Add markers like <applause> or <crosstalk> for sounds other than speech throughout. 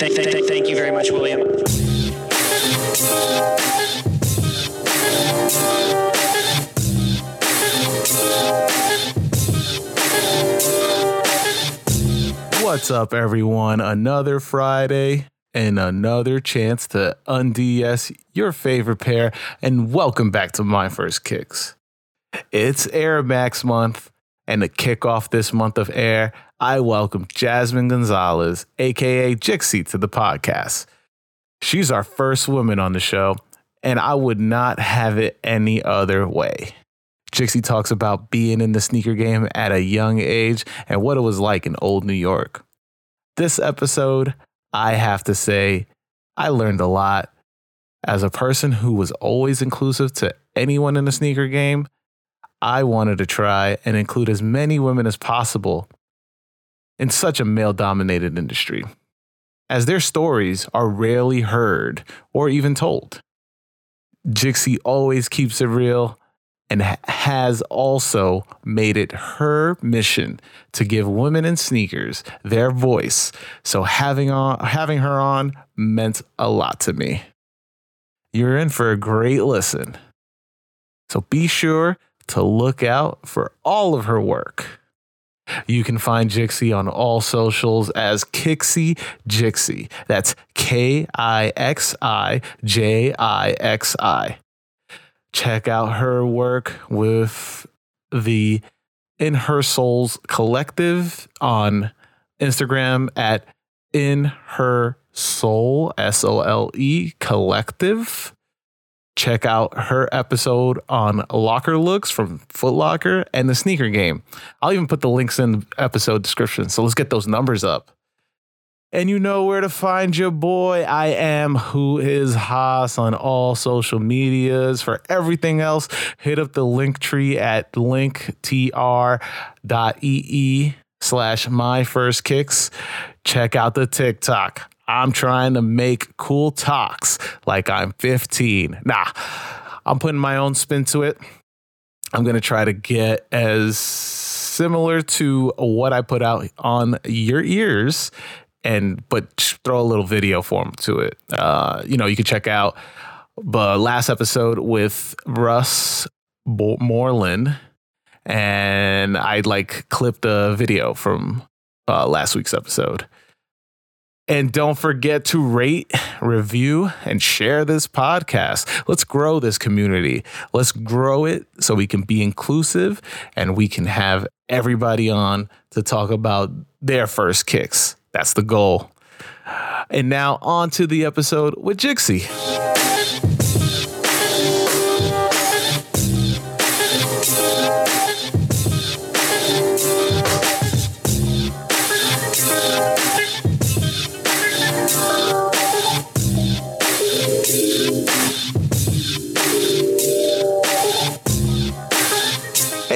Thank, thank, thank you very much, William. What's up, everyone? Another Friday and another chance to unds your favorite pair. And welcome back to my first kicks. It's Air Max month, and to kick off this month of air, I welcome Jasmine Gonzales, aka Jixie, to the podcast. She's our first woman on the show, and I would not have it any other way. Jixie talks about being in the sneaker game at a young age and what it was like in old New York. This episode, I have to say, I learned a lot. As a person who was always inclusive to anyone in the sneaker game, I wanted to try and include as many women as possible in such a male dominated industry, as their stories are rarely heard or even told. Jixie always keeps it real and has also made it her mission to give women in sneakers their voice. So having on having her on meant a lot to me. You're in for a great listen. So be sure to look out for all of her work. You can find Jixie on all socials as Kixie Jixie. That's K I X I J I X I check out her work with the In Her Soles Collective on Instagram at In Her Soul, S O L E Collective. Check out her episode on Locker Looks from Foot Locker and the sneaker game. I'll even put the links in the episode description. So let's get those numbers up and you know where to find your boy. I am who is Haas on all social medias. For everything else, hit up the link tree at linktr.ee slash my first kicks. Check out the TikTok. I'm trying to make cool talks like I'm 15. Nah, I'm putting my own spin to it. I'm going to try to get as similar to what I put out on your ears and but throw a little video form to it. Uh, you know, you can check out the last episode with Russ Bo- Moreland, and I like clipped a video from uh, last week's episode. And don't forget to rate, review, and share this podcast. Let's grow this community. Let's grow it so we can be inclusive and we can have everybody on to talk about their first kicks. That's the goal. And now on to the episode with Jixie.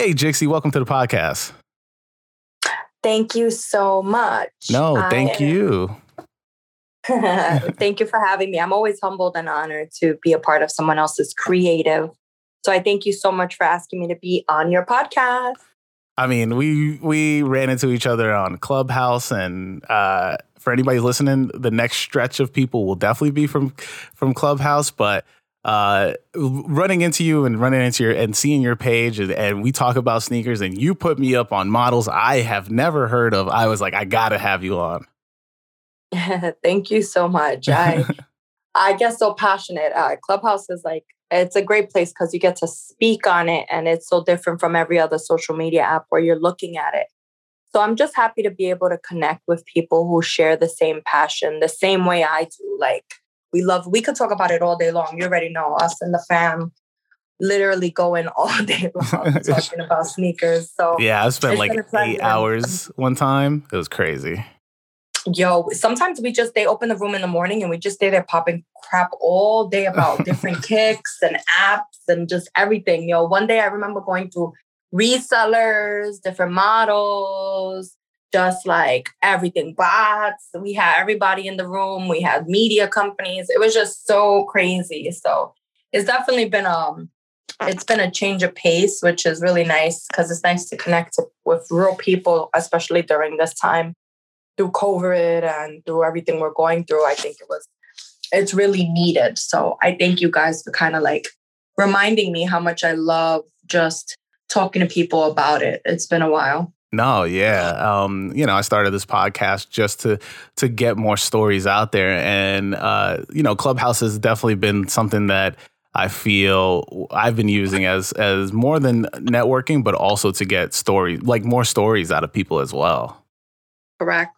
Hey, Jixie, welcome to the podcast. Thank you so much. No, thank I, you. <laughs> thank you for having me. I'm always humbled and honored to be a part of someone else's creative. So I thank you so much for asking me to be on your podcast. I mean, we we ran into each other on Clubhouse, and uh, for anybody listening, the next stretch of people will definitely be from from Clubhouse. But uh, running into you and running into your and seeing your page and, and, we talk about sneakers and you put me up on models I have never heard of. I was like, I gotta have you on. <laughs> Thank you so much. I <laughs> I get so passionate. Uh, Clubhouse is like it's a great place because you get to speak on it and it's so different from every other social media app where you're looking at it. So I'm just happy to be able to connect with people who share the same passion, the same way I do. Like we love, we could talk about it all day long. You already know us and the fam literally going <laughs> all day long <laughs> talking about sneakers. So yeah, I spent like eight hours one time. It was crazy. Yo, sometimes we just they open the room in the morning and we just stay there popping crap all day about <laughs> different kicks and apps and just everything. Yo, one day I remember going to resellers, different models, just like everything bots. We had everybody in the room. We had media companies. It was just so crazy. So it's definitely been um it's been a change of pace, which is really nice because it's nice to connect with real people, especially during this time through COVID and through everything we're going through. I think it was, it's really needed. So I thank you guys for kind of like reminding me how much I love just talking to people about it. It's been a while. No, yeah. Um, you know, I started this podcast just to to get more stories out there. And uh, you know, Clubhouse has definitely been something that I feel I've been using as as more than networking, but also to get stories like more stories out of people as well. Correct.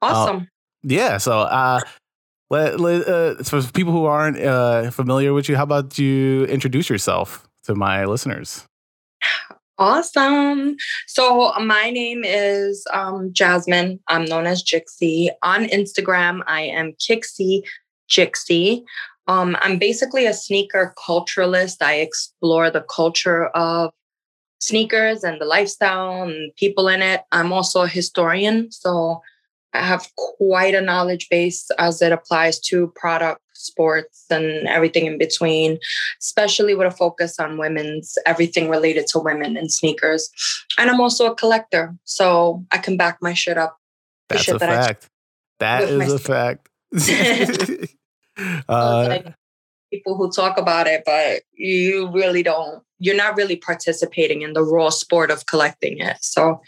Awesome. Uh, yeah. So uh let, let uh, for people who aren't uh, familiar with you, how about you introduce yourself to my listeners? <sighs> <laughs> Awesome. So my name is um, Jasmine. I'm known as Jixie. On Instagram, I am Kixie Jixie. Um, I'm basically a sneaker culturalist. I explore the culture of sneakers and the lifestyle and people in it. I'm also a historian. So have quite a knowledge base as it applies to product, sports, and everything in between, especially with a focus on women's, everything related to women and sneakers. And I'm also a collector, so I can back my shit up. That's a that fact. That is a fact. <laughs> <laughs> uh, like people who talk about it, but you really don't. You're not really participating in the raw sport of collecting it. So,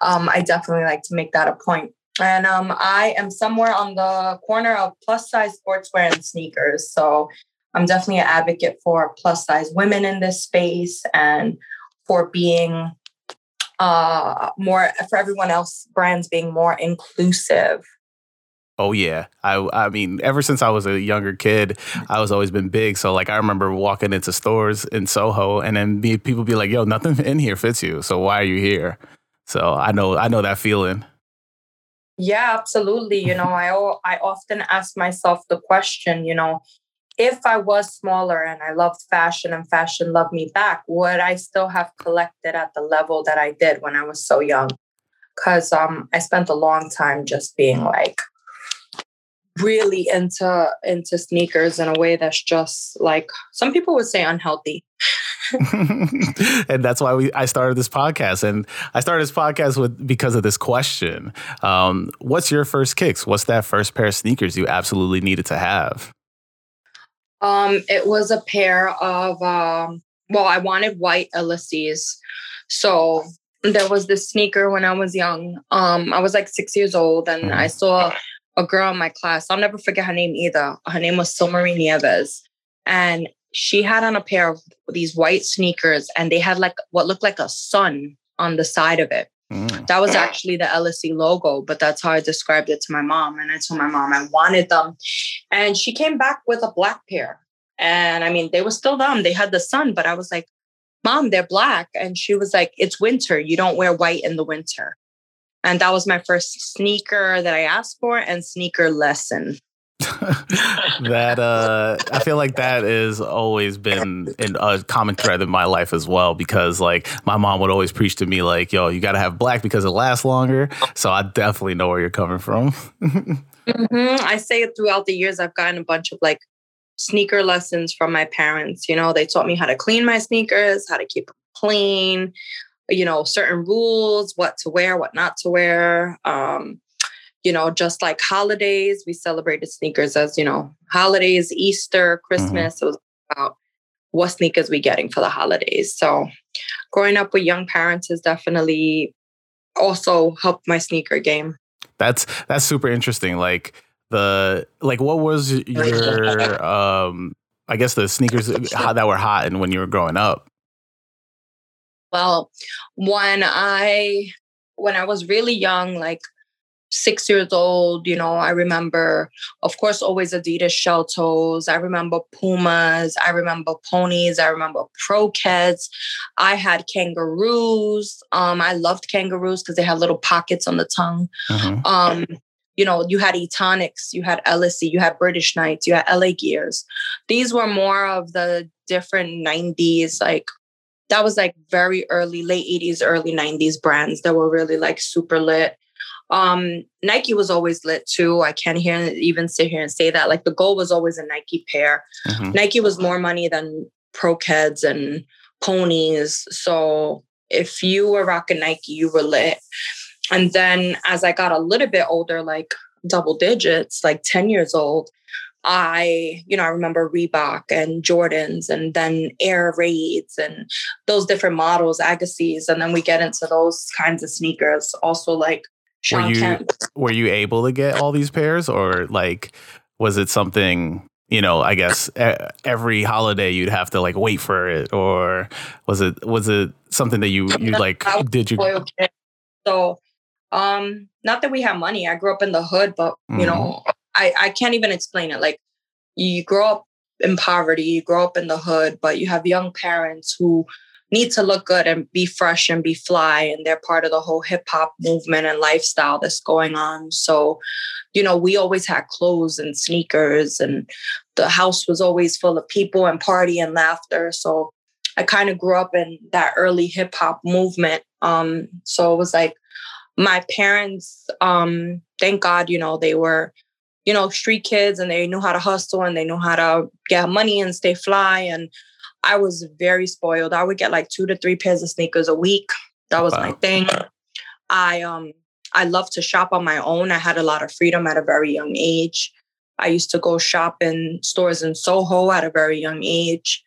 um, I definitely like to make that a point. And um, I am somewhere on the corner of plus size sportswear and sneakers. So I'm definitely an advocate for plus size women in this space and for being uh, more, for everyone else, brands being more inclusive. Oh yeah, I I mean, ever since I was a younger kid, I was always been big. So like, I remember walking into stores in Soho, and then be, people be like, "Yo, nothing in here fits you. So why are you here?" So I know I know that feeling. Yeah, absolutely. You know, I I often ask myself the question, you know, if I was smaller and I loved fashion and fashion loved me back, would I still have collected at the level that I did when I was so young? Because um, I spent a long time just being like really into into sneakers in a way that's just like some people would say unhealthy. <laughs> and that's why we I started this podcast. And I started this podcast with because of this question. Um, what's your first kicks? What's that first pair of sneakers you absolutely needed to have? Um, it was a pair of um, well, I wanted white LSEs. So there was this sneaker when I was young. Um, I was like six years old and I mm-hmm. saw a girl in my class. I'll never forget her name either. Her name was Silmarie Nieves. And she had on a pair of these white sneakers and they had like what looked like a sun on the side of it. Mm. That was actually the LSE logo, but that's how I described it to my mom. And I told my mom I wanted them. And she came back with a black pair. And I mean, they were still them. They had the sun, but I was like, Mom, they're black. And she was like, It's winter. You don't wear white in the winter. And that was my first sneaker that I asked for and sneaker lesson. <laughs> that uh I feel like that has always been in a common thread in my life as well because like my mom would always preach to me like yo you got to have black because it lasts longer so I definitely know where you're coming from <laughs> mm-hmm. I say it throughout the years I've gotten a bunch of like sneaker lessons from my parents you know they taught me how to clean my sneakers how to keep them clean you know certain rules what to wear what not to wear um you know, just like holidays, we celebrated sneakers as, you know, holidays, Easter, mm-hmm. Christmas. Mm-hmm. It was about what sneakers we getting for the holidays. So growing up with young parents has definitely also helped my sneaker game. That's that's super interesting. Like the like what was <laughs> your um I guess the sneakers that were hot and when you were growing up? Well, when I when I was really young, like six years old, you know, I remember, of course, always Adidas shell toes. I remember Pumas. I remember ponies. I remember Pro Keds. I had kangaroos. Um, I loved kangaroos because they had little pockets on the tongue. Mm-hmm. Um, you know, you had Etonics, you had LSE, you had British Knights, you had LA Gears. These were more of the different 90s, like that was like very early, late 80s, early 90s brands that were really like super lit. Um, Nike was always lit too. I can't hear even sit here and say that. Like the goal was always a Nike pair. Mm-hmm. Nike was more money than Pro Keds and ponies. So if you were rocking Nike, you were lit. And then as I got a little bit older, like double digits, like 10 years old, I, you know, I remember Reebok and Jordans and then Air Raids and those different models, Agassis. And then we get into those kinds of sneakers. Also like Shawn were you, Kemp. Were you able to get all these pairs or like was it something you know, I guess every holiday you'd have to like wait for it, or was it was it something that you you <laughs> like did you? So, um, not that we have money. I grew up in the hood, but you mm-hmm. know, I I can't even explain it. Like, you grow up in poverty, you grow up in the hood, but you have young parents who need to look good and be fresh and be fly, and they're part of the whole hip hop movement and lifestyle that's going on. So, you know, we always had clothes and sneakers, and the house was always full of people and party and laughter. So I kind of grew up in that early hip hop movement. Um, so it was like my parents, um, thank God, you know, they were, you know, street kids and they knew how to hustle and they knew how to get money and stay fly. And I was very spoiled. I would get like two to three pairs of sneakers a week. That was wow. my thing. I um I love to shop on my own. I had a lot of freedom at a very young age. I used to go shop in stores in Soho at a very young age,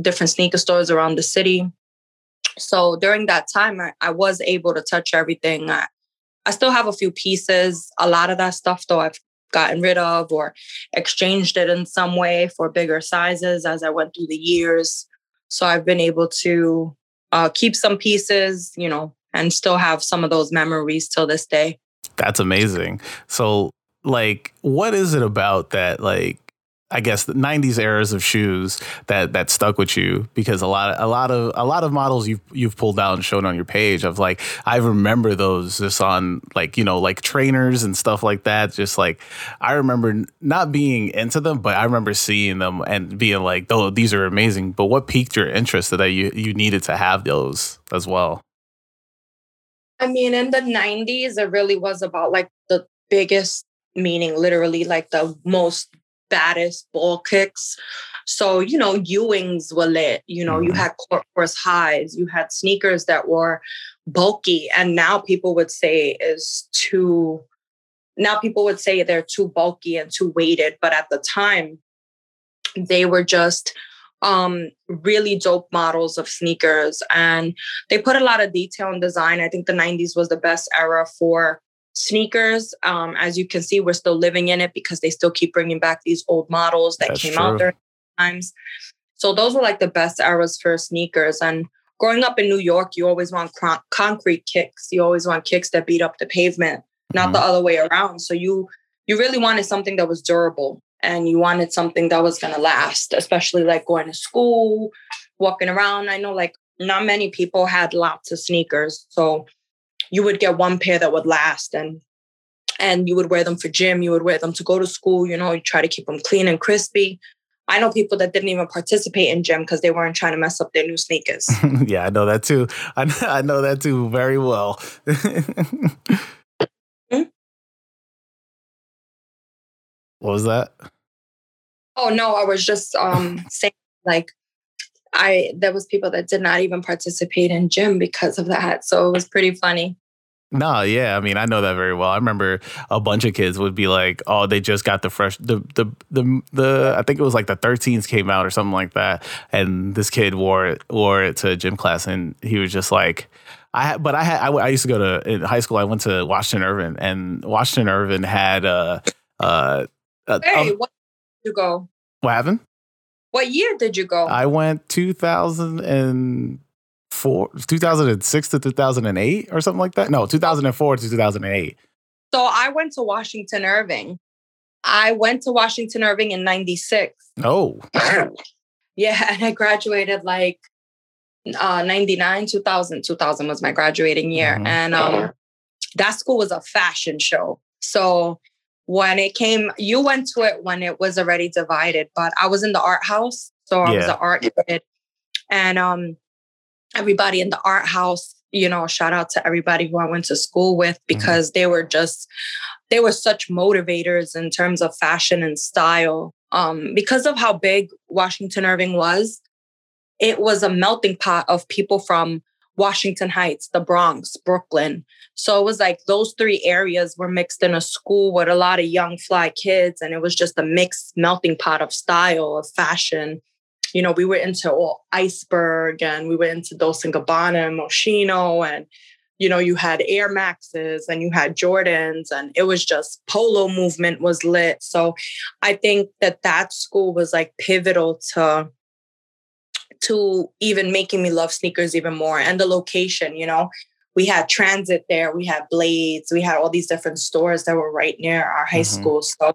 different sneaker stores around the city. So during that time, I, I was able to touch everything. I, I still have a few pieces. A lot of that stuff, though, I've gotten rid of or exchanged it in some way for bigger sizes as I went through the years. So I've been able to uh, keep some pieces, you know, and still have some of those memories till this day. That's amazing. So, like, what is it about that, like, I guess the 90s eras of shoes that that stuck with you because a lot of a lot of a lot of models you've you've pulled out and shown on your page of like I remember those just on like you know like trainers and stuff like that. Just like I remember not being into them but I remember seeing them and being like oh these are amazing. But what piqued your interest that you you needed to have those as well? I mean, in the 90s, it really was about like the biggest, meaning literally like the most baddest ball kicks. So, you know, Ewings were lit. You know, mm-hmm. you had Court Force highs, you had sneakers that were bulky. And now people would say is too, now people would say they're too bulky and too weighted. But at the time, they were just um, really dope models of sneakers. And they put a lot of detail in design. I think the 90s was the best era for sneakers. Um, as you can see, we're still living in it because they still keep bringing back these old models that That's came true. out during times. So those were like the best eras for sneakers. And growing up in New York, you always want concrete kicks. You always want kicks that beat up the pavement, not mm-hmm. the other way around. So you you really wanted something that was durable and you wanted something that was going to last, especially like going to school, walking around. I know like not many people had lots of sneakers. So you would get one pair that would last and and you would wear them for gym, you would wear them to go to school, you know, you try to keep them clean and crispy. I know people that didn't even participate in gym because they weren't trying to mess up their new sneakers. <laughs> yeah, I know that too. I, I know that too very well. What was that? Oh no, I was just um saying like I there was people that did not even participate in gym because of that. So it was pretty funny. No, yeah, I mean, I know that very well. I remember a bunch of kids would be like, "Oh, they just got the fresh the the the the I think it was like the 13s came out or something like that." And this kid wore it wore it to gym class and he was just like I but I had I, I used to go to in high school I went to Washington Irving and Washington Irving had uh uh uh, hey, um, what did you go? What happened? What year did you go? I went 2004, 2006 to 2008 or something like that. No, 2004 to 2008. So I went to Washington Irving. I went to Washington Irving in 96. Oh. <laughs> yeah. And I graduated like uh, 99, 2000. 2000 was my graduating year. Mm-hmm. And um, that school was a fashion show. So when it came, you went to it when it was already divided, but I was in the art house. So I yeah. was an art kid. And um, everybody in the art house, you know, shout out to everybody who I went to school with mm-hmm. because mm-hmm. they were just, they were such motivators in terms of fashion and style. Um, because of how big Washington Irving was, it was a melting pot of people from Washington Heights, the Bronx, Brooklyn. So it was like those three areas were mixed in a school with a lot of young fly kids. And it was just a mixed melting pot of style, of fashion. You know, we were into all iceberg and we were into Dolce Gabbana and Moschino and you know, you had Air Maxes and you had Jordans, and it was just polo movement was lit. So I think that that school was like pivotal to to even making me love sneakers even more and the location, you know. We had transit there, we had blades, we had all these different stores that were right near our high mm-hmm. school. So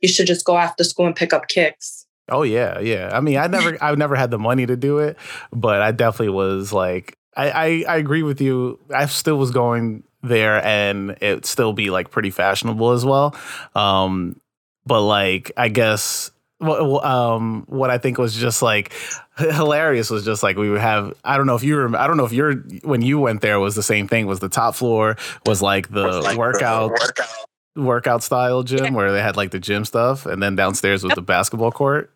you should just go after school and pick up kicks. Oh yeah, yeah. I mean, I never I've never had the money to do it, but I definitely was like I, I, I agree with you. I still was going there and it still be like pretty fashionable as well. Um, but like I guess what um what I think was just like hilarious was just like we would have I don't know if you were I don't know if you're when you went there was the same thing was the top floor was like the like workout, the workout workout style gym yeah. where they had like the gym stuff and then downstairs was yep. the basketball court.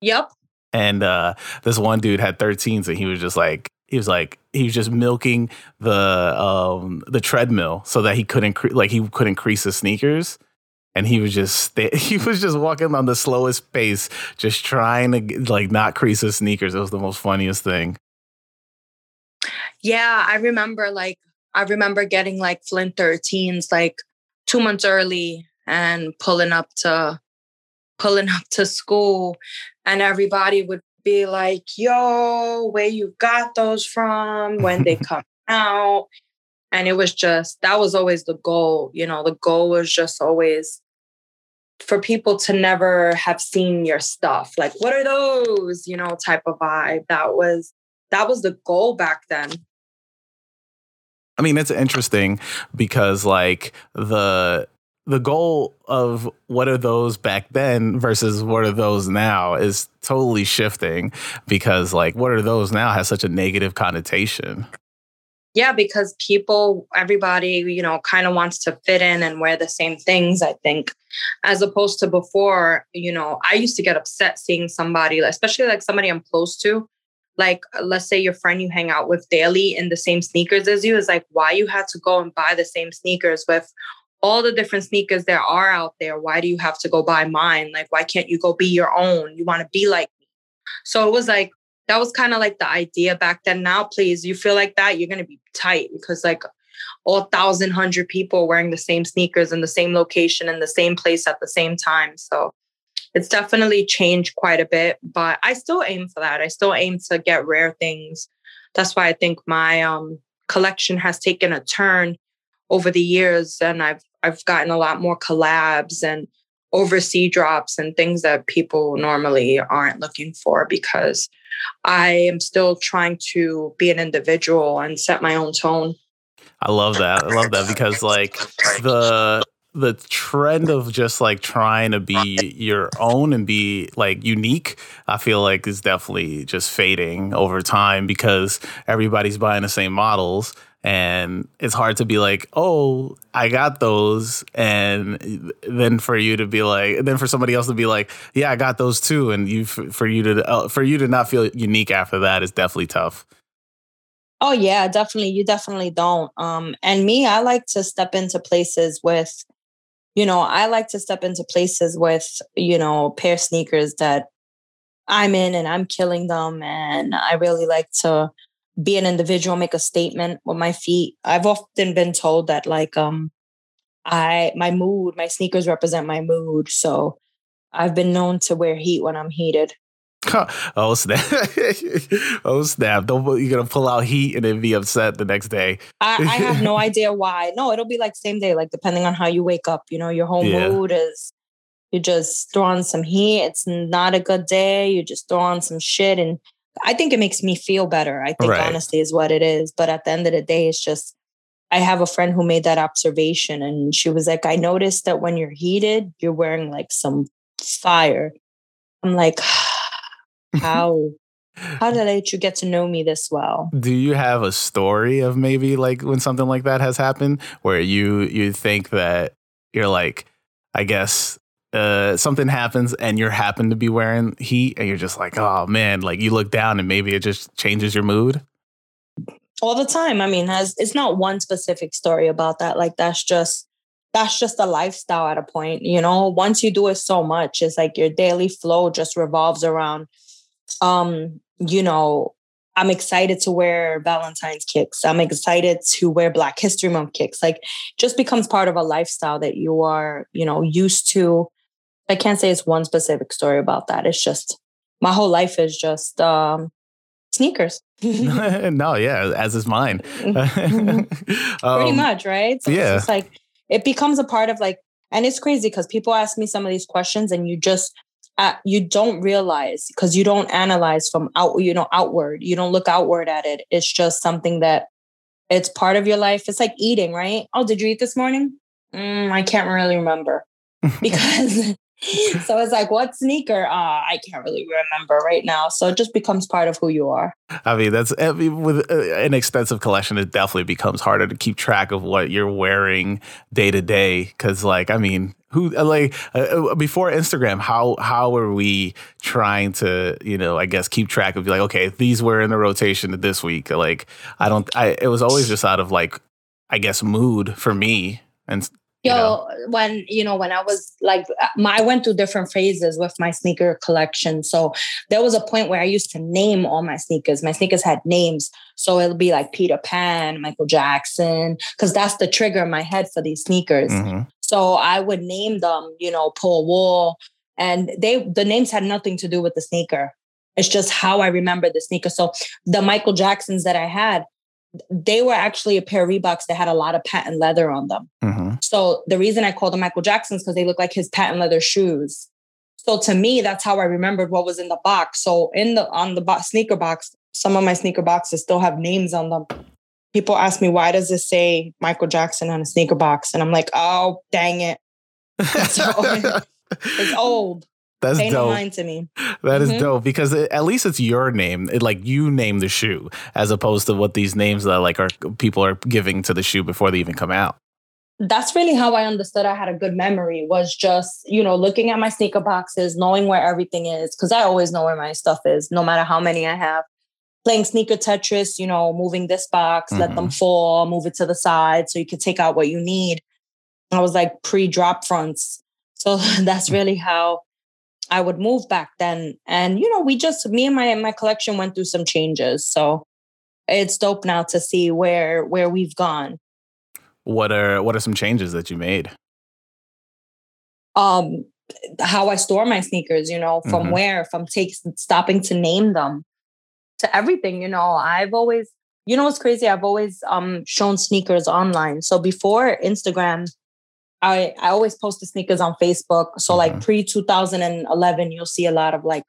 Yep. And uh this one dude had 13s and he was just like he was like he was just milking the um the treadmill so that he couldn't cre- like he could increase his sneakers and he was just <laughs> he was just walking on the slowest pace just trying to like not crease his sneakers. It was the most funniest thing. Yeah i remember like i remember getting like flint 13s like two months early and pulling up to pulling up to school. And everybody would be like, yo, where you got those from, when they <laughs> come out. And it was just, that was always the goal. You know, the goal was just always for people to never have seen your stuff. Like, what are those? You know, type of vibe. That was, that was the goal back then. I mean, it's interesting because like the the goal of what are those back then versus what are those now is totally shifting because like what are those now has such a negative connotation yeah because people everybody you know kind of wants to fit in and wear the same things i think as opposed to before you know i used to get upset seeing somebody especially like somebody i'm close to like uh, let's say your friend you hang out with daily in the same sneakers as you is like why you had to go and buy the same sneakers with all the different sneakers there are out there. Why do you have to go buy mine? Like, why can't you go be your own? You want to be like me. So it was like, that was kind of like the idea back then. Now, please, you feel like that, you're to be tight because, like, all thousand hundred people wearing the same sneakers in the same location in the same place at the same time. So it's definitely changed quite a bit, but I still aim for that. I still aim to get rare things. That's why I think my um, collection has taken a turn over the years and I've I've gotten a lot more collabs and overseas drops and things that people normally aren't looking for because I am still trying to be an individual and set my own tone. I love that. I love that because like the the trend of just like trying to be your own and be like unique, I feel like is definitely just fading over time because everybody's buying the same models and it's hard to be like oh i got those. And then for you to be like then for somebody else to be like yeah i got those too. And you for you to uh, for you to not feel unique after that is definitely tough. Oh yeah definitely you definitely don't. Um and me i like to step into places with you know i like to step into places with you know pair sneakers that i'm in and i'm killing them and i really like to be an individual, make a statement with my feet. I've often been told that like um I my mood, my sneakers represent my mood. So I've been known to wear heat when I'm heated. oh snap! <laughs> oh snap! Don't you're gonna pull out heat and then be upset the next day. I, I, have no <laughs> idea why. No, it'll be like same day, like depending on how you wake up. You know, your whole yeah. mood is you just throw on some heat. It's not a good day. You just throw on some shit and I think it makes me feel better. I think right. honestly is what it is. But at the end of the day, it's just I have a friend who made that observation and she was like, I noticed that when you're heated, you're wearing like some fire. I'm like, <laughs> how? How did I let you get to know me this well? Do you have a story of maybe like when something like that has happened where you you think that you're like, I guess uh, something happens and you happen to be wearing heat and you're just like, oh man, like you look down and maybe it just changes your mood? All the time. I mean, has it's not one specific story about that. Like that's just that's just a lifestyle at a point, you know. Once you do it so much, it's like your daily flow just revolves around um, you know, I'm excited to wear Valentine's kicks. I'm excited to wear Black History Month kicks. Like just becomes part of a lifestyle that you are, you know, used to. I can't say it's one specific story about that. It's just my whole life is just um sneakers. <laughs> <laughs> no, yeah, as is mine. <laughs> um, Pretty much, right? So yeah. it's like it becomes a part of like and it's crazy because people ask me some of these questions and you just uh, you don't realize because you don't analyze from out you know outward you don't look outward at it it's just something that it's part of your life it's like eating right oh did you eat this morning mm, i can't really remember because <laughs> so it's like what sneaker? Uh, i can't really remember right now. So it just becomes part of who you are. I mean that's I mean, with uh, an extensive collection it definitely becomes harder to keep track of what you're wearing day to day. Because like i mean who uh, like uh, uh, before Instagram how how are we trying to you know I guess keep track of like okay these were in the rotation this week. Like I don't I it was always just out of like I guess mood for me. And Yo, know. when you know when I was like my, I went through different phases with my sneaker collection. So there was a point where I used to name all my sneakers. My sneakers had names, so it'll be like Peter Pan, Michael Jackson, because that's the trigger in my head for these sneakers. Mm-hmm. So I would name them, you know, Paul Wall, and they the names had nothing to do with the sneaker. It's just how I remember the sneaker. So the Michael Jacksons that I had, they were actually a pair of Reeboks that had a lot of patent leather on them. Mm-hmm. So the reason I called them Michael Jacksons because they look like his patent leather shoes. So to me, that's how I remembered what was in the box. So in the on the box, sneaker box, some of my sneaker boxes still have names on them people ask me why does this say Michael Jackson on a sneaker box, and I'm like, oh dang it, <laughs> <laughs> it's old. That's Pay dope. Mind to me. That is mm-hmm. dope because it, at least it's your name. It, like you name the shoe, as opposed to what these names that like are people are giving to the shoe before they even come out. That's really how I understood I had a good memory was just, you know, looking at my sneaker boxes, knowing where everything is, because I always know where my stuff is, no matter how many I have playing sneaker Tetris, you know, moving this box, mm-hmm. let them mm-hmm. fall, move it to the side so you could take out what you need. I was like pre drop fronts. So <laughs> that's really how I would move back then. And, you know, we just, me and my, my collection went through some changes. So it's dope now to see where, where we've gone. What are, what are some changes that you made? Um, how I store my sneakers, you know, from mm-hmm. where, from take, stopping to name them to everything. You know, I've always, you know, what's crazy? I've always um shown sneakers online. So before Instagram, I I always post the sneakers on Facebook. So mm-hmm. like pre 2011, you'll see a lot of like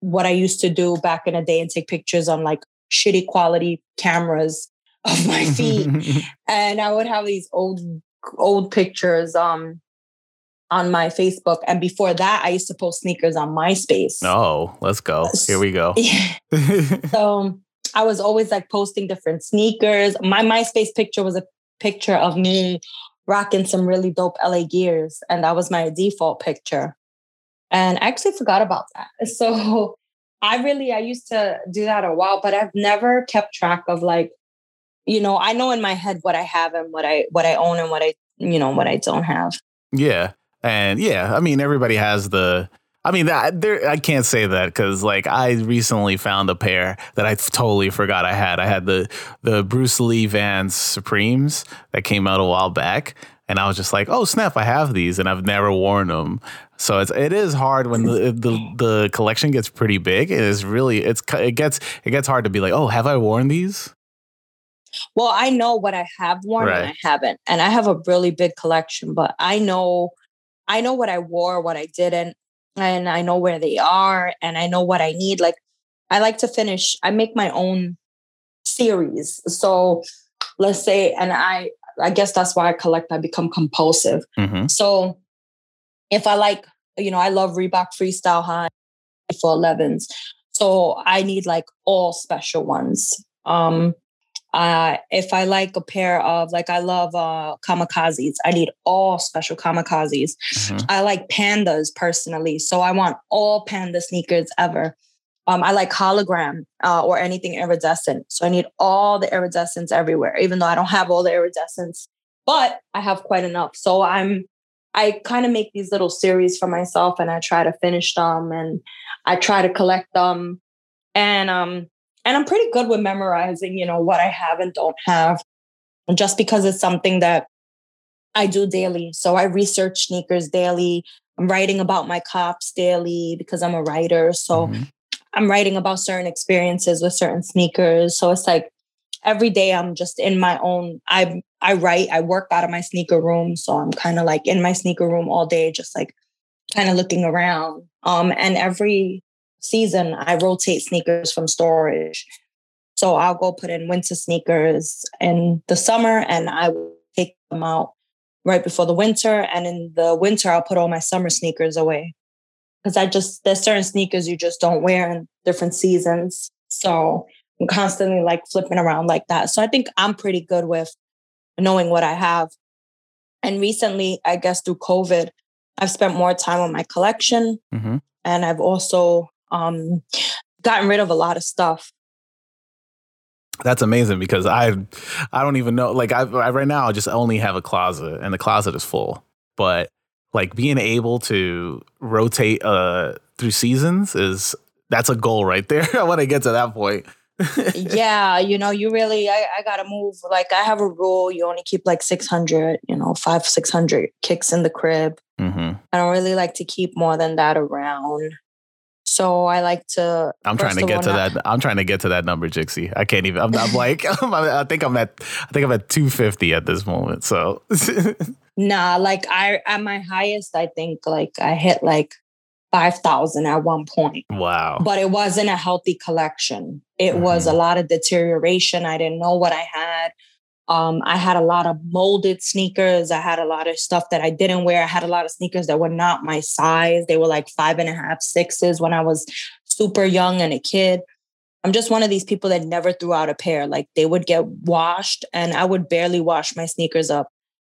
what I used to do back in the day and take pictures on like shitty quality cameras <laughs> of my feet. <laughs> and I would have these old old pictures um on my Facebook. And before that, I used to post sneakers on MySpace. Oh, let's go. Here we go. <laughs> so I was always like posting different sneakers. My MySpace picture was a picture of me rocking some really dope LA gears. And that was my default picture. And I actually forgot about that. <laughs> So I really, I used to do that a while, but I've never kept track of like, you know, I know in my head what I have and what I what I own and what I, you know, what I don't have. Yeah. And yeah, I mean, everybody has the. I mean, that, there, I can't say that because like I recently found a pair that I totally forgot I had. I had the the Bruce Lee Vans Supremes that came out a while back, and I was just like, oh snap, I have these, and I've never worn them. So it's it is hard when the the, the collection gets pretty big. It is really it's it gets it gets hard to be like, oh, have I worn these? Well, I know what I have worn right. and I haven't, and I have a really big collection, but I know I know what I wore, what I didn't, and I know where they are, and I know what I need. Like, I like to finish, I make my own series. So let's say, and I, I guess that's why I collect, I become compulsive. Mm-hmm. So if I like, you know, I love Reebok Freestyle High for 11s. So I need like all special ones. Um, Uh, if I like a pair of like I love uh kamikazes, I need all special kamikazes. Mm-hmm. I like pandas personally, so I want all panda sneakers ever. Um, I like hologram uh, or anything iridescent, so I need all the iridescence everywhere. Even though I don't have all the iridescence, but I have quite enough. So I'm I kind of make these little series for myself, and I try to finish them, and I try to collect them, and um and I'm pretty good with memorizing, you know, what I have and don't have, just because it's something that I do daily. So I research sneakers daily. I'm writing about my cops daily because I'm a writer. So mm-hmm. I'm writing about certain experiences with certain sneakers. So it's like every day I'm just in my own I I write, I work out of my sneaker room. So I'm kind of like in my sneaker room all day, just like kind of looking around. Um, and every season, I rotate sneakers from storage. So I'll go put in winter sneakers in the summer and I will take them out right before the winter. And in the winter, I'll put all my summer sneakers away. Because I just, there's certain sneakers you just don't wear in different seasons. So I'm constantly like flipping around like that. So I think I'm pretty good with knowing what I have. And recently, I guess through COVID, I've spent more time on my collection. Mm-hmm. And I've also um, gotten rid of a lot of stuff. That's amazing because I I don't even know like I, I right now I just only have a closet and the closet is full. But like being able to rotate uh through seasons is that's a goal right there. <laughs> I want to get to that point. <laughs> yeah, you know, you really I, I gotta move. Like I have a rule, you only keep like six hundred, you know, five, six hundred kicks in the crib. Mm-hmm. I don't really like to keep more than that around. So I like to. I'm trying to get to that. I'm trying to get to that number, Jixie. I can't even. I'm, I'm like. <laughs> i think I'm at. I think I'm at 250 at this moment. So. <laughs> nah, like I at my highest, I think like I hit like five thousand at one point. Wow. But it wasn't a healthy collection. It mm-hmm. was a mm-hmm. lot of deterioration. I didn't know what I had. Um, I had a lot of molded sneakers. I had a lot of stuff that I didn't wear. I had a lot of sneakers that were not my size. They were like five and a half, sixes when I was super young and a kid. I'm just one of these people that never threw out a pair. Like they would get washed and I would barely wash my sneakers up.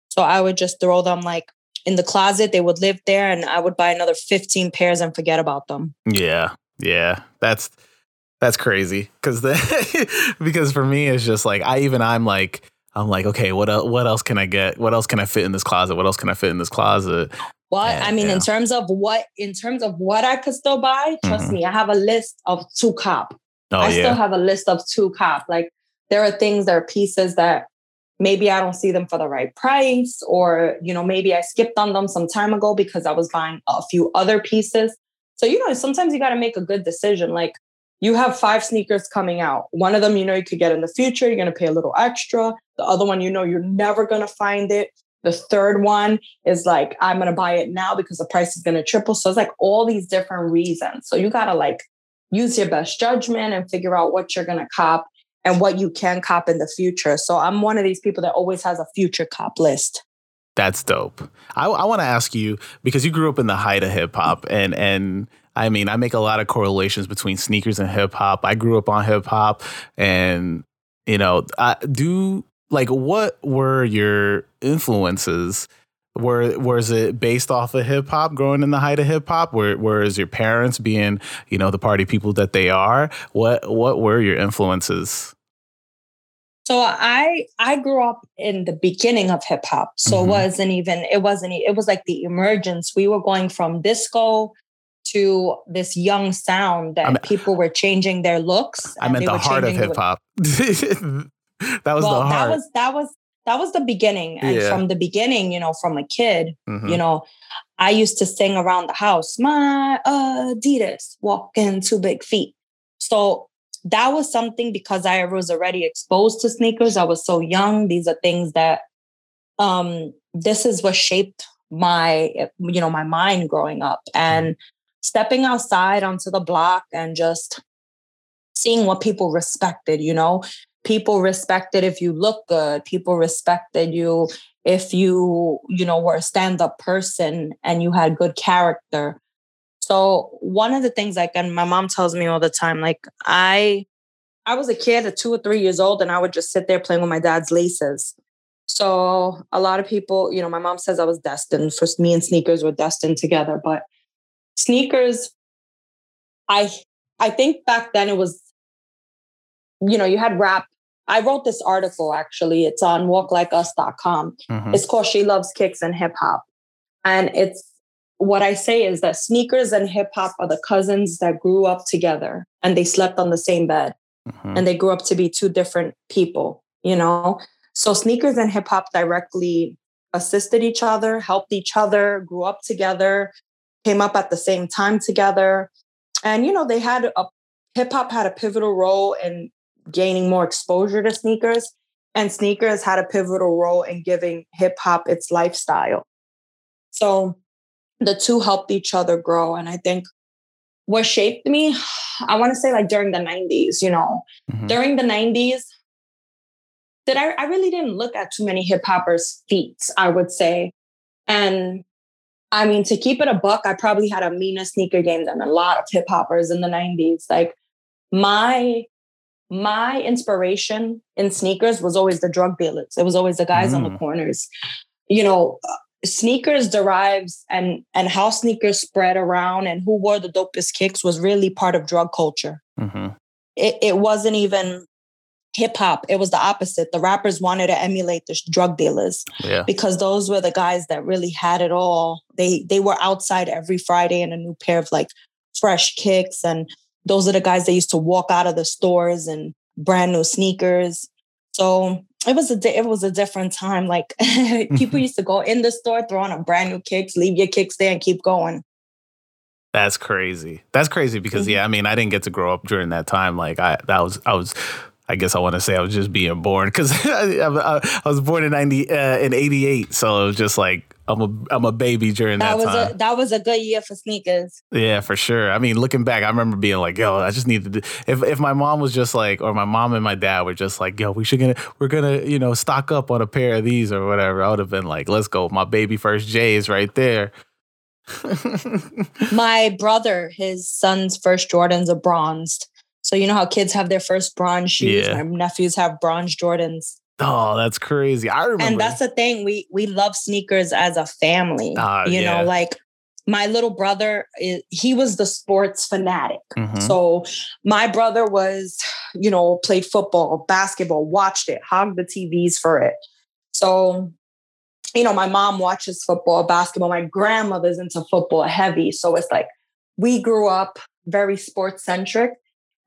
So I would just throw them like in the closet. They would live there and I would buy another 15 pairs and forget about them. Yeah. Yeah. That's that's crazy. Cause the <laughs> because for me it's just like I even I'm like I'm like, okay, what else, what else can I get? What else can I fit in this closet? What else can I fit in this closet? Well, and, I mean, yeah. in terms of what, in terms of what I could still buy, trust mm-hmm. me, I have a list of to cop. Oh, I yeah. still have a list of to cop. Like there are things, there are pieces that maybe I don't see them for the right price, or you know, maybe I skipped on them some time ago because I was buying a few other pieces. So you know, sometimes you got to make a good decision. Like you have five sneakers coming out. One of them, you know, you could get in the future. You're going to pay a little extra. The other one, you know, you're never going to find it. The third one is like, I'm going to buy it now because the price is going to triple. So it's like all these different reasons. So you got to like use your best judgment and figure out what you're going to cop and what you can cop in the future. So I'm one of these people that always has a future cop list. That's dope. I, I want to ask you because you grew up in the height of hip hop, and and I mean, I make a lot of correlations between sneakers and hip hop. I grew up on hip hop, and you know, I do like what were your influences? Were was it based off of hip hop, growing in the height of hip hop? Where whereas your parents being, you know, the party people that they are? What what were your influences? So I I grew up in the beginning of hip hop. So mm-hmm. it wasn't even it wasn't it was like the emergence. We were going from disco to this young sound that I mean, people were changing their looks. I meant the heart of hip hop. <laughs> that was well, the heart. That was that was that was the beginning. And yeah. from the beginning, you know, from a kid, mm-hmm. you know, I used to sing around the house, my Adidas, walking two big feet. So that was something because I was already exposed to sneakers. I was so young. These are things that um this is what shaped my you know my mind growing up and stepping outside onto the block and just seeing what people respected, you know, people respected if you look good, people respected you if you, you know, were a stand-up person and you had good character. So one of the things like and my mom tells me all the time like I I was a kid at two or three years old, and I would just sit there playing with my dad's laces. So a lot of people, you know, my mom says I was destined for me and sneakers were destined together, but sneakers, I I think back then it was, you know, you had rap. I wrote this article actually. It's on walklikeus.com. Mm-hmm. It's called She Loves Kicks and Hip Hop. And it's what I say is that sneakers and hip hop are the cousins that grew up together and they slept on the same bed mm-hmm. and they grew up to be two different people, you know? So sneakers and hip hop directly assisted each other, helped each other, grew up together, came up at the same time together. And, you know, they had a hip hop had a pivotal role in gaining more exposure to sneakers, and sneakers had a pivotal role in giving hip hop its lifestyle. So the two helped each other grow. And I think what shaped me, I want to say like during the 90s, you know, mm-hmm. during the 90s, that I, I really didn't look at too many hip hoppers' feats, I would say. And I mean, to keep it a buck, I probably had a meaner sneaker game than a lot of hip hoppers in the 90s. Like my my inspiration in sneakers was always the drug dealers. It was always the guys mm. on the mm. corners. You know, sneakers derives and and how sneakers spread around and who wore the dopest kicks was really part of drug culture. Mm-hmm. It, it wasn't even hip hop, it was the opposite. The rappers wanted to emulate the drug dealers yeah. because those were the guys that really had it all. They they were outside every Friday in a new pair of like fresh kicks, and those are the guys that used to walk out of the stores and brand new sneakers. So it was a it was a different time. Like <laughs> people used to go in the store, throw on a brand new kicks, leave your kicks there, and keep going. That's crazy. That's crazy because mm-hmm. yeah, I mean, I didn't get to grow up during that time. Like I, that was I was I guess I want to say I was just being born because <laughs> I, I, I, was born in ninety uh, in eighty eight, so it was just like I'm a I'm a baby during that, that was time. A, that was a good year for sneakers. Yeah, for sure. I mean, looking back, I remember being like, "Yo, I just need to." Do, if if my mom was just like, or my mom and my dad were just like, "Yo, we should gonna we're gonna you know stock up on a pair of these or whatever," I would have been like, "Let's go." My baby first J's right there. <laughs> my brother, his son's first Jordans are bronzed. So you know how kids have their first bronze shoes. Yeah. My nephews have bronze Jordans. Oh, that's crazy. I remember. And that's the thing. We we love sneakers as a family. Uh, you yeah. know, like my little brother, he was the sports fanatic. Mm-hmm. So my brother was, you know, played football, basketball, watched it, hogged the TVs for it. So, you know, my mom watches football, basketball. My grandmother's into football heavy. So it's like we grew up very sports centric.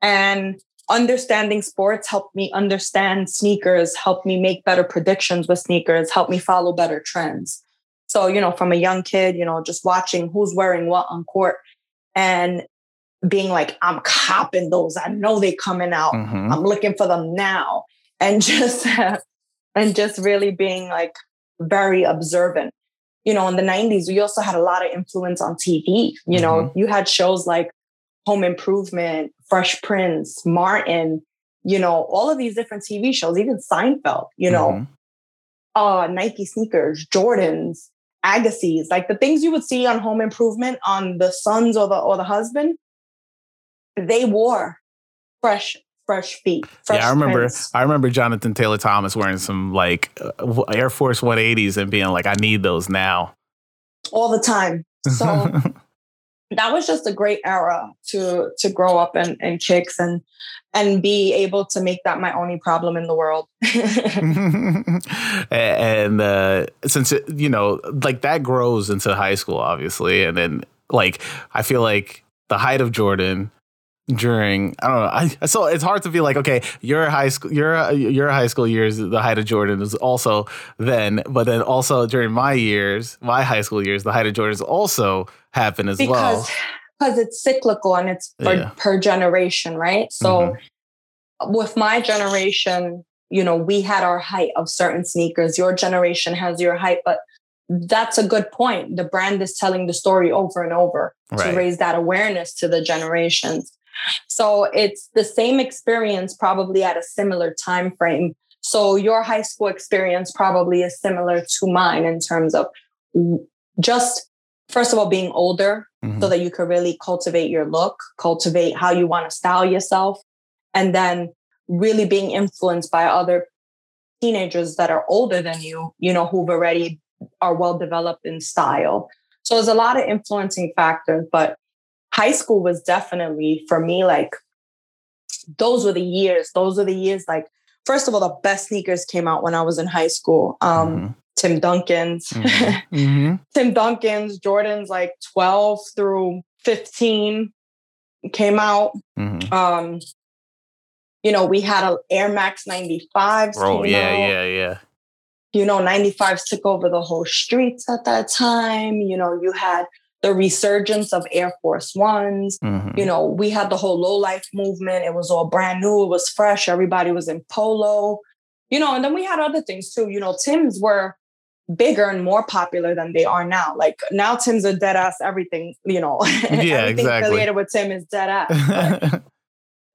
And understanding sports helped me understand sneakers, helped me make better predictions with sneakers, helped me follow better trends. So, you know, from a young kid, you know, just watching who's wearing what on court and being like, I'm copping those. I know they coming out. Mm-hmm. I'm looking for them now. And <laughs> just and just really being like very observant. You know, in the 90s, we also had a lot of influence on TV. You know, mm-hmm. you had shows like Home Improvement, Fresh Prince, Martin, you know, all of these different TV shows, even Seinfeld, you know, mm-hmm. uh, Nike sneakers, Jordans, Agassis, like the things you would see on Home Improvement on the sons or the or the husband, they wore fresh fresh feet. Fresh yeah, I remember. Prints. I remember Jonathan Taylor Thomas wearing some like uh, Air Force 180s and being like, "I need those now." All the time. So <laughs> that was just a great era to to grow up in, in kicks and and be able to make that my only problem in the world. <laughs> <laughs> And uh, since it, you know like that grows into high school obviously and then like i feel like the height of jordan during I don't know. I so it's hard to be like okay, your high school your your high school years, the height of Jordan is also then, but then also during my years, my high school years, the height of Jordan is also happened as because, well. Because it's cyclical and it's per, yeah. per generation, right? So mm-hmm. with my generation, you know, we had our height of certain sneakers. Your generation has your height, but that's a good point. The brand is telling the story over and over right. to raise that awareness to the generations. So it's the same experience, probably at a similar time frame. So your high school experience probably is similar to mine in terms of just first of all being older mm-hmm. so that you could really cultivate your look, cultivate how you want to style yourself, and then really being influenced by other teenagers that are older than you, you know, who've already are well developed in style. So there's a lot of influencing factors, but high school was definitely for me like those were the years. Those are the years like first of all, the best sneakers came out when I was in high school. Um, mm-hmm. Tim Duncan's, mm-hmm. <laughs> mm-hmm. Tim Duncan's, Jordan's like 12 through 15 came out. Mm-hmm. Um, you know, we had a Air Max 95. Oh, yeah, out. yeah, yeah. You know, 95s took over the whole streets at that time. You know, you had the resurgence of Air Force Ones. Mm-hmm. You know, we had the whole Lo-Life movement. It was all brand new. It was fresh. Everybody was in polo. You know, and then we had other things too. You know, Tim's were bigger and more popular than they are now. Like now Tim's a dead ass everything, you know. <laughs> Yeah, everything exactly. affiliated with Tim is dead ass. <laughs>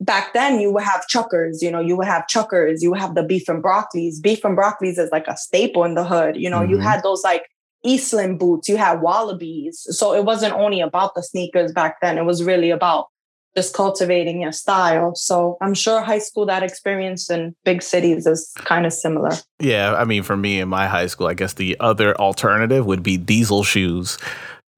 back then you would have chuckers, you know, you would have chuckers, you would have the beef and broccolis. Beef and broccolis is like a staple in the hood. You know, mm-hmm. you had those like Eastland boots, you had wallabies. So it wasn't only about the sneakers back then. It was really about just cultivating your style. So I'm sure high school, that experience in big cities is kind of similar. Yeah. I mean, for me in my high school, I guess the other alternative would be diesel shoes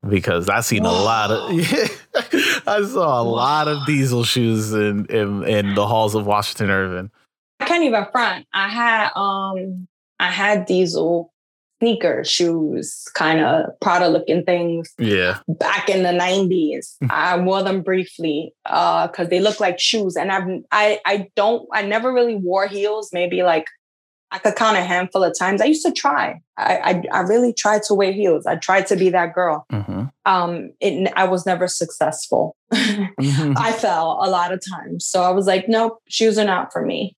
because I seen Whoa. a lot of yeah, <laughs> I saw a Whoa. lot of diesel shoes in, in in the halls of Washington Irving. I can't even front. I had um I had diesel sneakers, shoes, kind of Prada looking things. Yeah. Back in the 90s. I wore them briefly uh because they look like shoes. And I've I I don't I never really wore heels, maybe like I could count a handful of times. I used to try. I I, I really tried to wear heels. I tried to be that girl. Mm-hmm. Um, it, I was never successful. <laughs> mm-hmm. I fell a lot of times. So I was like, nope, shoes are not for me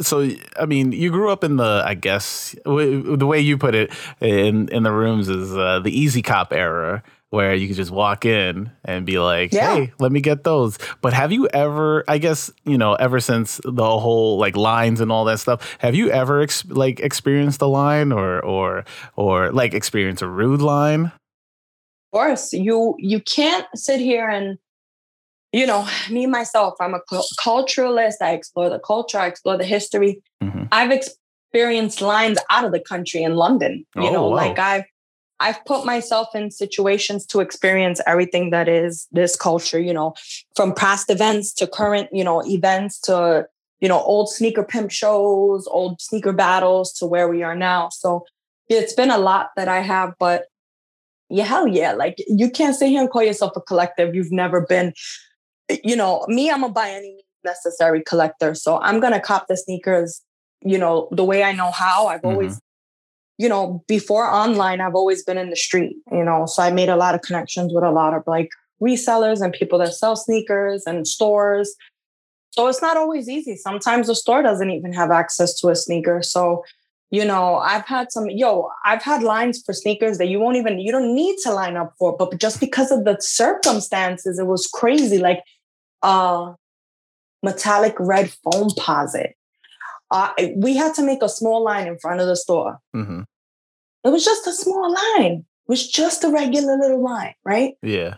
so I mean, you grew up in the, I guess, w- the way you put it in in the rooms is uh, the easy cop era, where you could just walk in and be like, yeah. "Hey, let me get those." But have you ever, I guess, you know, ever since the whole like lines and all that stuff, have you ever ex- like experienced a line or or or like experienced a rude line? Of course, you you can't sit here and you know, me myself, I'm a culturalist. I explore the culture, I explore the history. Mm-hmm. I've experienced lines out of the country in London. You oh, know, wow. like I've I've put myself in situations to experience everything that is this culture, you know, from past events to current, you know, events to, you know, old sneaker pimp shows, old sneaker battles to where we are now. So it's been a lot that I have, but yeah, hell yeah. Like you can't sit here and call yourself a collective. You've never been you know, me, I'm a by any means necessary collector. So I'm gonna cop the sneakers, you know, the way I know how. I've mm-hmm. always, you know, before online, I've always been in the street, you know. So I made a lot of connections with a lot of like resellers and people that sell sneakers and stores. So it's not always easy. Sometimes the store doesn't even have access to a sneaker. So, you know, I've had some, yo, I've had lines for sneakers that you won't even, you don't need to line up for, but just because of the circumstances, it was crazy. Like uh, metallic red Foamposite. Uh, we had to make a small line in front of the store. Mm-hmm. It was just a small line. It was just a regular little line, right? Yeah.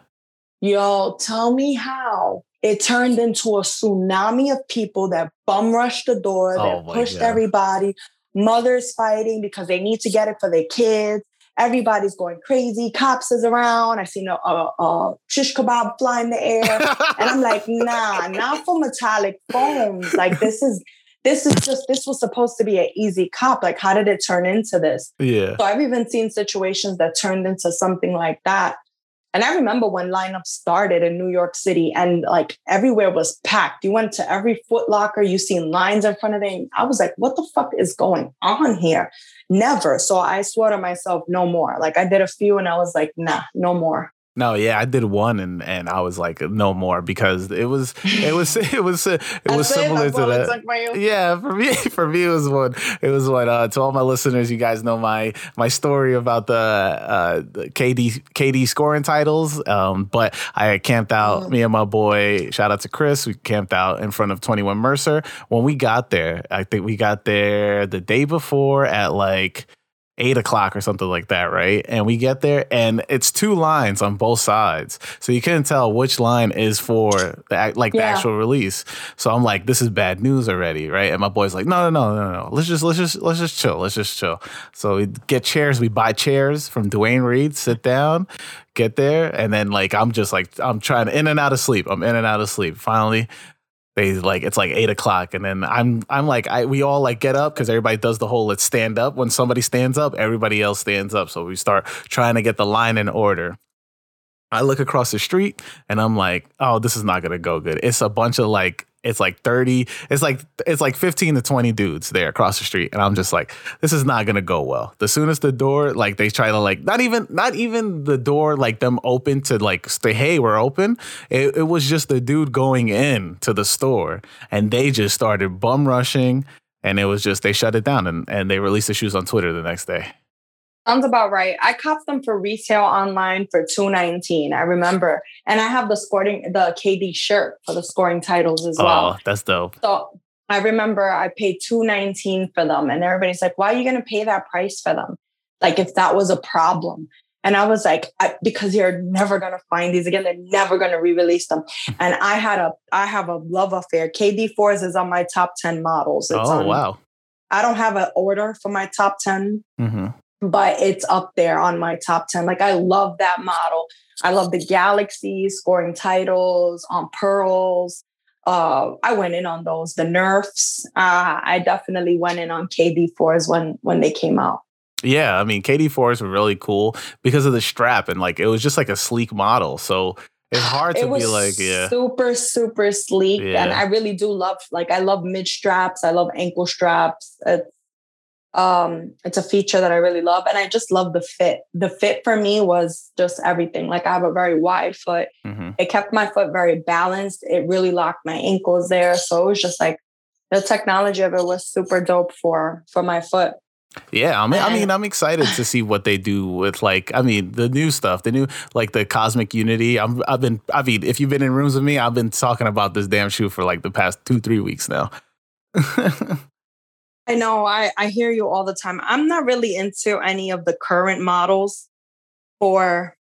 Yo, tell me how it turned into a tsunami of people that bum rushed the door, that oh pushed God. everybody, mothers fighting because they need to get it for their kids. Everybody's going crazy. Cops is around. I seen a, uh, a, uh, a shish kebab fly in the air, and I'm like, <laughs> nah, not for metallic foams. Like this is this is just this was supposed to be an easy cop. Like, how did it turn into this? Yeah. So I've even seen situations that turned into something like that. And I remember when lineup started in New York City and like everywhere was packed. You went to every Foot Locker, you seen lines in front of them. I was like, what the fuck is going on here? Never. So I swore to myself, no more. Like I did a few and I was like, nah, no more. No, yeah, I did one and and I was like, no more because it was it was <laughs> it was it was similar to that. Yeah, for me <laughs> for me it was one it was what uh, to all my listeners, you guys know my my story about the, uh, the KD KD scoring titles. Um, but I camped out mm. me and my boy. Shout out to Chris. We camped out in front of Twenty One Mercer. When we got there, I think we got there the day before at like eight o'clock or something like that, right? And we get there, and it's two lines on both sides, so you couldn't tell which line is for the like yeah. the actual release. So I'm like, this is bad news already, right? And my boy's like, no, no, no, no, no. Let's just let's just let's just chill. Let's just chill. So we get chairs. We buy chairs from Duane Reade, Sit down, get there, and then like I'm just like I'm trying in and out of sleep. I'm in and out of sleep. Finally, they like it's like eight o'clock and then i'm i'm like i we all like get up because everybody does the whole let's stand up. When somebody stands up everybody else stands up. So we start trying to get the line in order. I look across the street and i'm like oh this is not gonna go good. It's a bunch of like it's like 30 it's like it's like 15 to 20 dudes there across the street and i'm just like this is not gonna go well. The soonest the door like they try to like not even not even the door like them open to like say hey we're open. It, it was just the dude going in to the store and they just started bum rushing and it was just they shut it down and, and they released the shoes on twitter the next day Sounds about right. I copped them for retail online for two nineteen. I remember, and I have the scoring the KD shirt for the scoring titles as well. Oh, that's dope. So I remember I paid two nineteen for them, and everybody's like, "Why are you going to pay that price for them? Like if that was a problem." And I was like, I, because you're never going to find these again. They're never going to re-release them. And I had a, I have a love affair. KD Fours is on my top 10 models. It's oh, on, wow. I don't have an order for my top 10. Mm-hmm but it's up there on my top 10. Like I love that model. I love the Galaxy scoring titles on Pearls. Uh, I went in on those. The Nerfs. Uh, I definitely went in on KD fours when when they came out. Yeah, I mean KD fours were really cool because of the strap and like it was just like a sleek model. So it's <sighs> hard to be like yeah super super sleek yeah. and i really do love like i love mid straps i love ankle straps it's um it's a feature that i really love and i just love the fit the fit for me was just everything like i have a very wide foot mm-hmm. it kept my foot very balanced it really locked my ankles there so it was just like the technology of it was super dope for for my foot yeah, I mean, I mean, I'm excited to see what they do with like, I mean, the new stuff, the new like the Cosmic Unity. I'm, I've been, I mean, if you've been in rooms with me, I've been talking about this damn shoe for like the past two, three weeks now. <laughs> I know I, I hear you all the time. I'm not really into any of the current models for,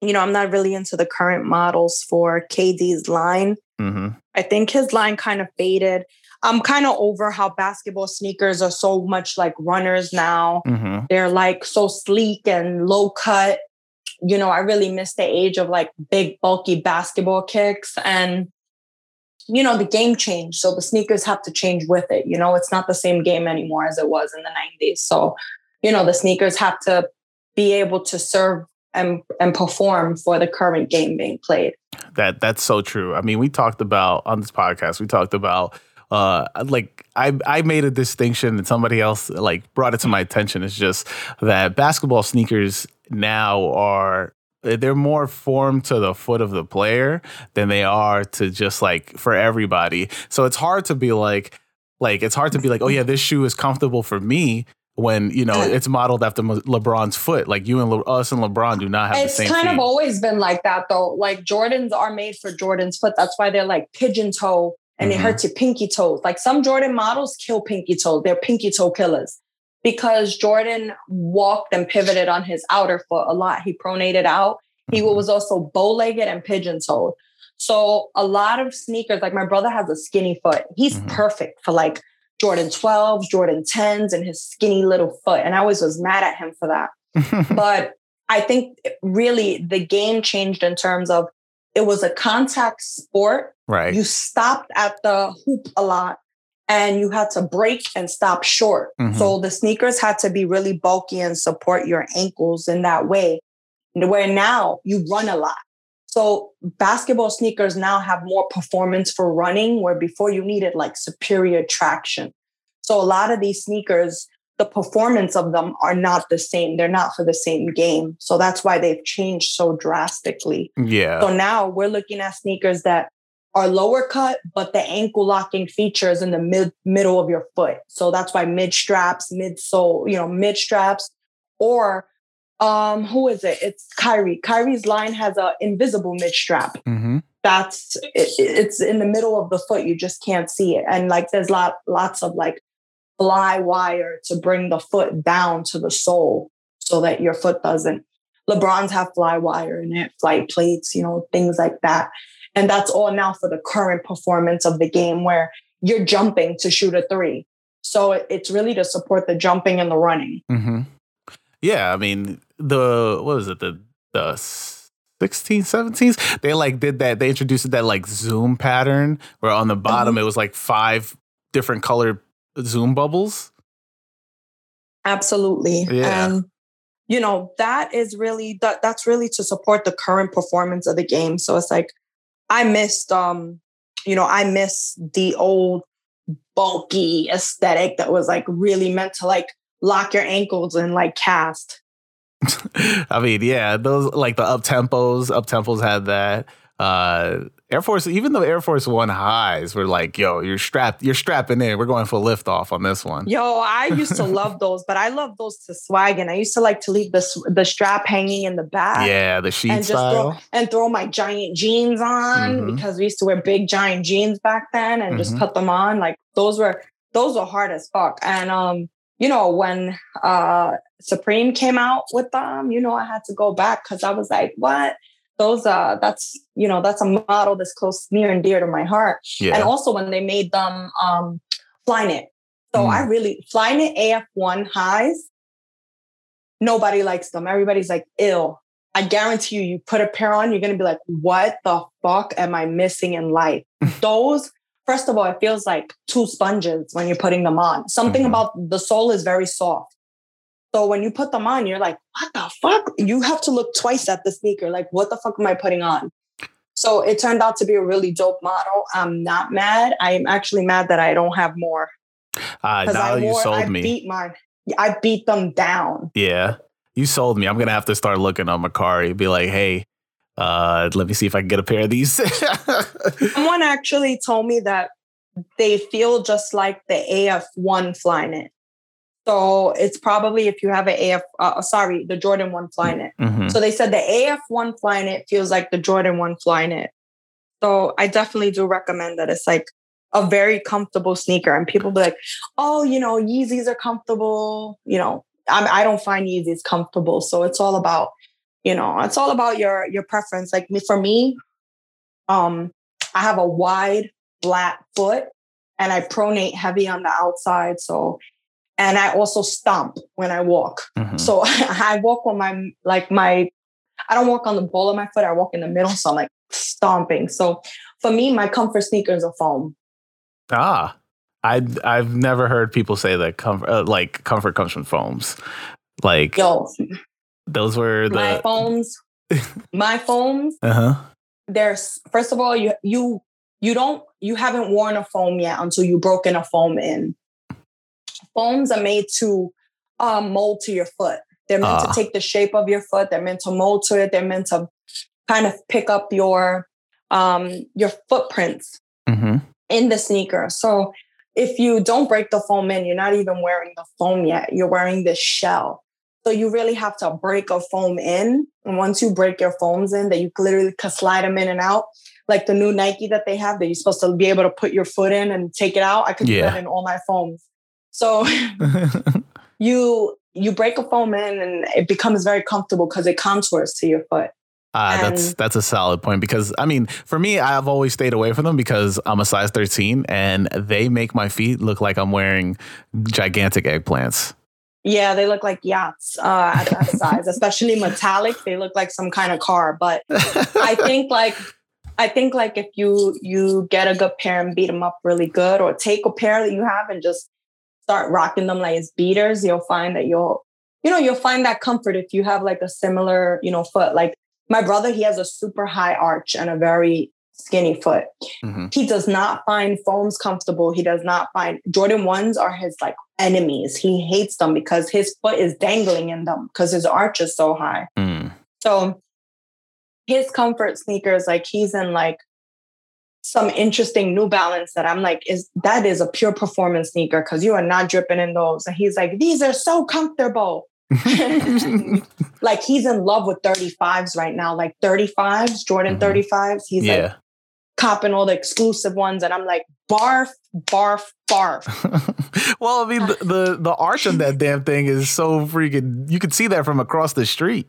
you know, I'm not really into the current models for KD's line. Mm-hmm. I think his line kind of faded. I'm kind of over how basketball sneakers are so much like runners now. Mm-hmm. They're like so sleek and low cut. You know, I really miss the age of like big, bulky basketball kicks. And you know, the game changed. So the sneakers have to change with it. You know, it's not the same game anymore as it was in the 90s. So, you know, the sneakers have to be able to serve and, and perform for the current game being played. That that's so true. I mean, we talked about on this podcast, we talked about uh like I I made a distinction and somebody else like brought it to my attention. It's just that basketball sneakers now are they're more formed to the foot of the player than they are to just like for everybody. So it's hard to be like, like it's hard to be like, oh yeah, this shoe is comfortable for me when you know it's modeled after LeBron's foot. Like you and Le- us and LeBron do not have it's the same. It's kind feet. of always been like that though. Like Jordans are made for Jordan's foot. That's why they're like pigeon toe and mm-hmm. it hurts your pinky toes. Like some Jordan models kill pinky toes. They're pinky toe killers because Jordan walked and pivoted on his outer foot a lot. He pronated out. He mm-hmm. was also bow legged and pigeon toed. So a lot of sneakers, like my brother has a skinny foot. He's mm-hmm. perfect for like Jordan 12s, Jordan 10s, and his skinny little foot. And I always was mad at him for that. <laughs> but I think really the game changed in terms of it was a contact sport. Right. You stopped at the hoop a lot and you had to break and stop short. Mm-hmm. So the sneakers had to be really bulky and support your ankles in that way. Where now you run a lot. So basketball sneakers now have more performance for running, where before you needed like superior traction. So a lot of these sneakers, the performance of them are not the same. They're not for the same game. So that's why they've changed so drastically. Yeah. So now we're looking at sneakers that are lower cut, but the ankle locking feature is in the mid middle of your foot. So that's why mid straps, mid sole, you know, mid straps, or um, who is it? It's Kyrie. Kyrie's line has a invisible mid strap. Mm-hmm. That's it, it's in the middle of the foot. You just can't see it. And like there's lot lots of like fly wire to bring the foot down to the sole so that your foot doesn't. LeBrons have fly wire in it, flight plates, you know, things like that. And that's all now for the current performance of the game where you're jumping to shoot a three. So it's really to support the jumping and the running. Mm-hmm. Yeah, I mean the what was it the the 16 17s they like did that they introduced that like zoom pattern where on the bottom mm-hmm. it was like five different colored zoom bubbles absolutely yeah. and you know that is really that that's really to support the current performance of the game so it's like i missed um you know i miss the old bulky aesthetic that was like really meant to like lock your ankles and like cast <laughs> I mean, yeah, those like the up tempos, up tempos had that. Uh Air Force, even though Air Force One highs were like, yo, you're strapped, you're strapping in. We're going for lift off on this one. Yo, I used to love <laughs> those, but I love those to swag, and I used to like to leave the the strap hanging in the back. Yeah, the sheet and style, throw, and throw my giant jeans on mm-hmm. because we used to wear big giant jeans back then, and mm-hmm. just put them on. Like those were those were hard as fuck, and um, you know, when uh, Supreme came out with them, you know, I had to go back because I was like, what? Those, uh, that's, you know, that's a model that's close, near and dear to my heart. Yeah. And also when they made them um, Flyknit. So mm. I really, Flyknit AF1 highs, nobody likes them. Everybody's like, ill. I guarantee you, you put a pair on, you're going to be like, what the fuck am I missing in life? <laughs> Those First of all, it feels like two sponges when you're putting them on. Something mm-hmm. about the sole is very soft. So when you put them on, you're like, what the fuck? You have to look twice at the sneaker. Like, what the fuck am I putting on? So it turned out to be a really dope model. I'm not mad. I'm actually mad that I don't have more. Uh, now I you sold I me. Beat mine. I beat them down. Yeah, you sold me. I'm gonna have to start looking on Mercari. Be like, hey, uh, let me see if I can get a pair of these. <laughs> Someone actually told me that they feel just like the AF1 Flyknit. So it's probably if you have an AF, uh, sorry, the Jordan 1 Flyknit. Mm-hmm. So they said the AF1 Flyknit feels like the Jordan 1 Flyknit. So I definitely do recommend that. It's like a very comfortable sneaker. And people be like, oh, you know, Yeezys are comfortable. You know, I, I don't find Yeezys comfortable. So it's all about you know it's all about your your preference like for me um i have a wide flat foot and i pronate heavy on the outside so and i also stomp when i walk mm-hmm. so <laughs> i walk on my like my i don't walk on the ball of my foot i walk in the middle so i'm like stomping so for me my comfort sneakers are foam ah I I've never heard people say that comfort uh, like comfort comes from foams. Like Yo, those were the my foams. <laughs> my foams. Uh huh. There's first of all, you you you don't you haven't worn a foam yet until you've broken a foam in. Foams are made to um, mold to your foot. They're meant uh. to ah. take the shape of your foot. They're meant to mold to it. They're meant to kind of pick up your um, your footprints mm-hmm. in the sneaker. So if you don't break the foam in, you're not even wearing the foam yet. You're wearing the shell. So you really have to break a foam in. And once you break your foams in, that you literally can slide them in and out. Like the new Nike that they have, that you're supposed to be able to put your foot in and take it out. I could yeah. do that in all my foams. So <laughs> <laughs> you you break a foam in and it becomes very comfortable because it contours to your foot. Uh, that's that's a solid point because I mean, for me, I've always stayed away from them because I'm a size 13 and they make my feet look like I'm wearing gigantic eggplants. Yeah, they look like yachts uh, at that <laughs> size, especially metallic. They look like some kind of car. But I think like I think like if you you get a good pair and beat them up really good, or take a pair that you have and just start rocking them like as beaters, you'll find that you'll you know you'll find that comfort if you have like a similar you know foot. Like my brother, he has a super high arch and a very skinny foot. Mm-hmm. He does not find foams comfortable. He does not find Jordan ones are his like enemies. He hates them because his foot is dangling in them because his arch is so high. Mm. So his comfort sneakers, like he's in like some interesting New Balance that I'm like, is that is a pure performance sneaker because you are not dripping in those. And he's like, these are so comfortable. <laughs> <laughs> like he's in love with 35s right now, like 35s, Jordan mm-hmm. 35s. He's yeah. like copping all the exclusive ones, and I'm like, barf, barf, barf. <laughs> well, I mean, the, the, the arch on that damn thing is so freaking. You could see that from across the street.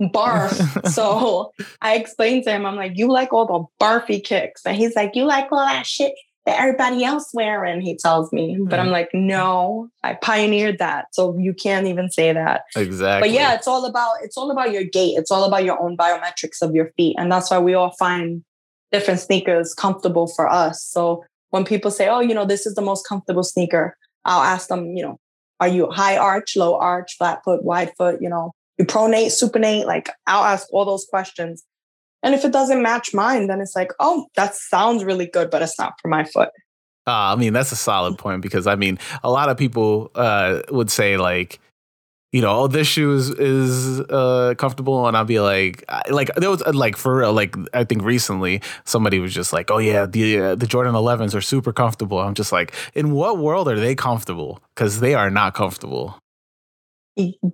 Barf. <laughs> so I explained to him, I'm like, you like all the barfy kicks, and he's like, you like all that shit that everybody else wearing. He tells me, but I'm mm. like, no, I pioneered that, so you can't even say that. Exactly. But yeah, it's all about it's all about your gait. It's all about your own biometrics of your feet, and that's why we all find different sneakers comfortable for us. So when people say, oh, you know, this is the most comfortable sneaker, I'll ask them, you know, are you high arch, low arch, flat foot, wide foot, you know, you pronate, supinate? Like I'll ask all those questions. And if it doesn't match mine, then it's like, oh, that sounds really good, but it's not for my foot. Uh, I mean, that's a solid point because I mean, a lot of people uh, would say like, you know, oh, this shoe is is uh, comfortable, and I'll be like, like there was like for real, like I think recently somebody was just like, oh yeah, the uh, the Jordan 11s are super comfortable. I'm just like, in what world are they comfortable? Because they are not comfortable.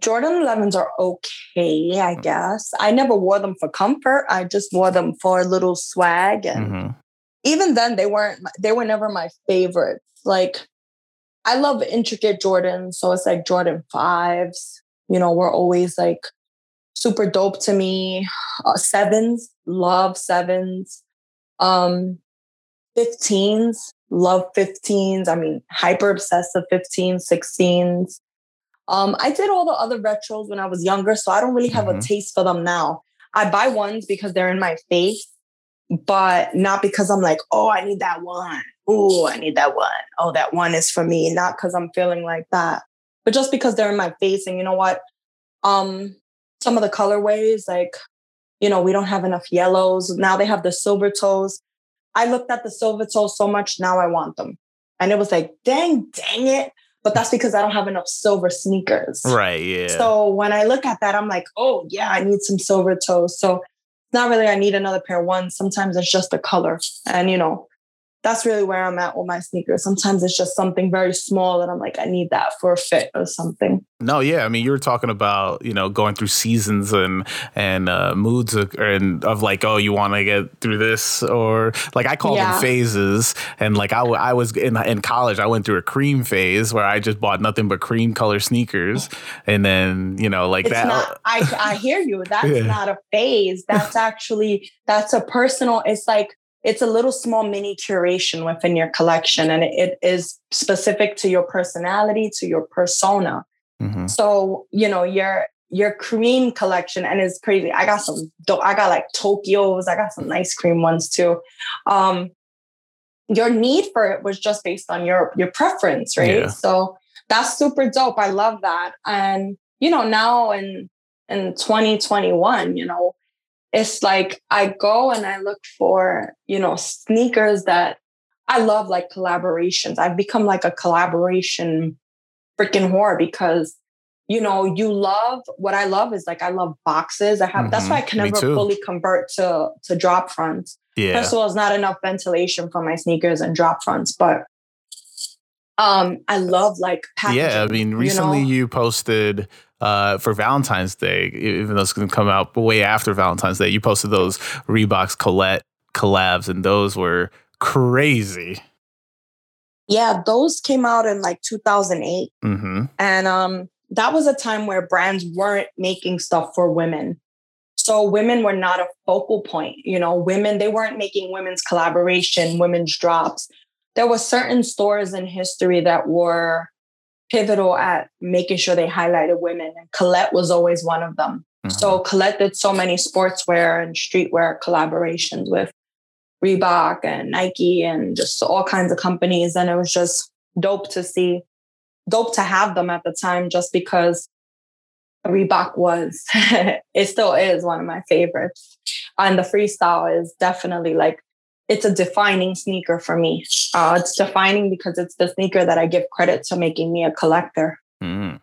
Jordan 11s are okay, I mm. guess. I never wore them for comfort. I just wore them for a little swag, and mm-hmm. even then, they weren't. They were never my favorites. Like I love intricate Jordans. So it's like Jordan 5s, you know, were always like super dope to me. Uh, sevens, love sevens. Um, 15s, love 15s. I mean, hyper obsessed with 15s, 16s. Um, I did all the other retros when I was younger, so I don't really have mm-hmm. a taste for them now. I buy ones because they're in my face, but not because I'm like, oh, I need that one oh, I need that one. Oh, that one is for me, not because I'm feeling like that, but just because they're in my face. And you know what? Um, some of the colorways, like, you know, we don't have enough yellows. Now they have the silver toes. I looked at the silver toes so much, now I want them. And it was like, dang, dang it. But that's because I don't have enough silver sneakers. Right. Yeah. So when I look at that, I'm like, oh, yeah, I need some silver toes. So not really, I need another pair of ones. Sometimes it's just the color. And, you know, that's really where I'm at with my sneakers. Sometimes it's just something very small that I'm like, I need that for a fit or something. No, yeah. I mean, you were talking about, you know, going through seasons and and uh, moods of, and of like, oh, you want to get through this or like I call yeah. them phases. And like I, w- I was in in college, I went through a cream phase where I just bought nothing but cream color sneakers. And then, you know, like it's that. Not, I, I hear you. That's <laughs> yeah. not a phase. That's actually, that's a personal, it's like, it's a little small mini curation within your collection and it is specific to your personality to your persona. Mm-hmm. so you know your your cream collection and it's crazy. I got some i got like tokyos. I got some nice cream ones too. Um your need for it was just based on your your preference right? Yeah. so that's super dope. I love that. And you know now in in 2021 you know it's like I go and I look for, you know, sneakers that I love like collaborations. I've become like a collaboration freaking whore because you know, you love what I love is like I love boxes. I have mm-hmm. that's why I can never fully convert to to drop fronts. Yeah. First of all, it's not enough ventilation for my sneakers and drop fronts, but um I love like packaging. Yeah, I mean recently you, know? you posted uh, for Valentine's Day, even though it's going to come out way after Valentine's Day, you posted those Reeboks Colette collabs, and those were crazy. Yeah, those came out in like 2008. Mm-hmm. And um, that was a time where brands weren't making stuff for women. So women were not a focal point. You know, women, they weren't making women's collaboration, women's drops. There were certain stores in history that were pivotal at making sure they highlighted women. And Colette was always one of them. Mm-hmm. So Colette did so many sportswear and streetwear collaborations with Reebok and Nike and just all kinds of companies. And it was just dope to see, dope to have them at the time just because Reebok was, <laughs> it still is one of my favorites. And the freestyle is definitely like it's a defining sneaker for me. Uh, it's defining because it's the sneaker that I give credit to making me a collector. Mm.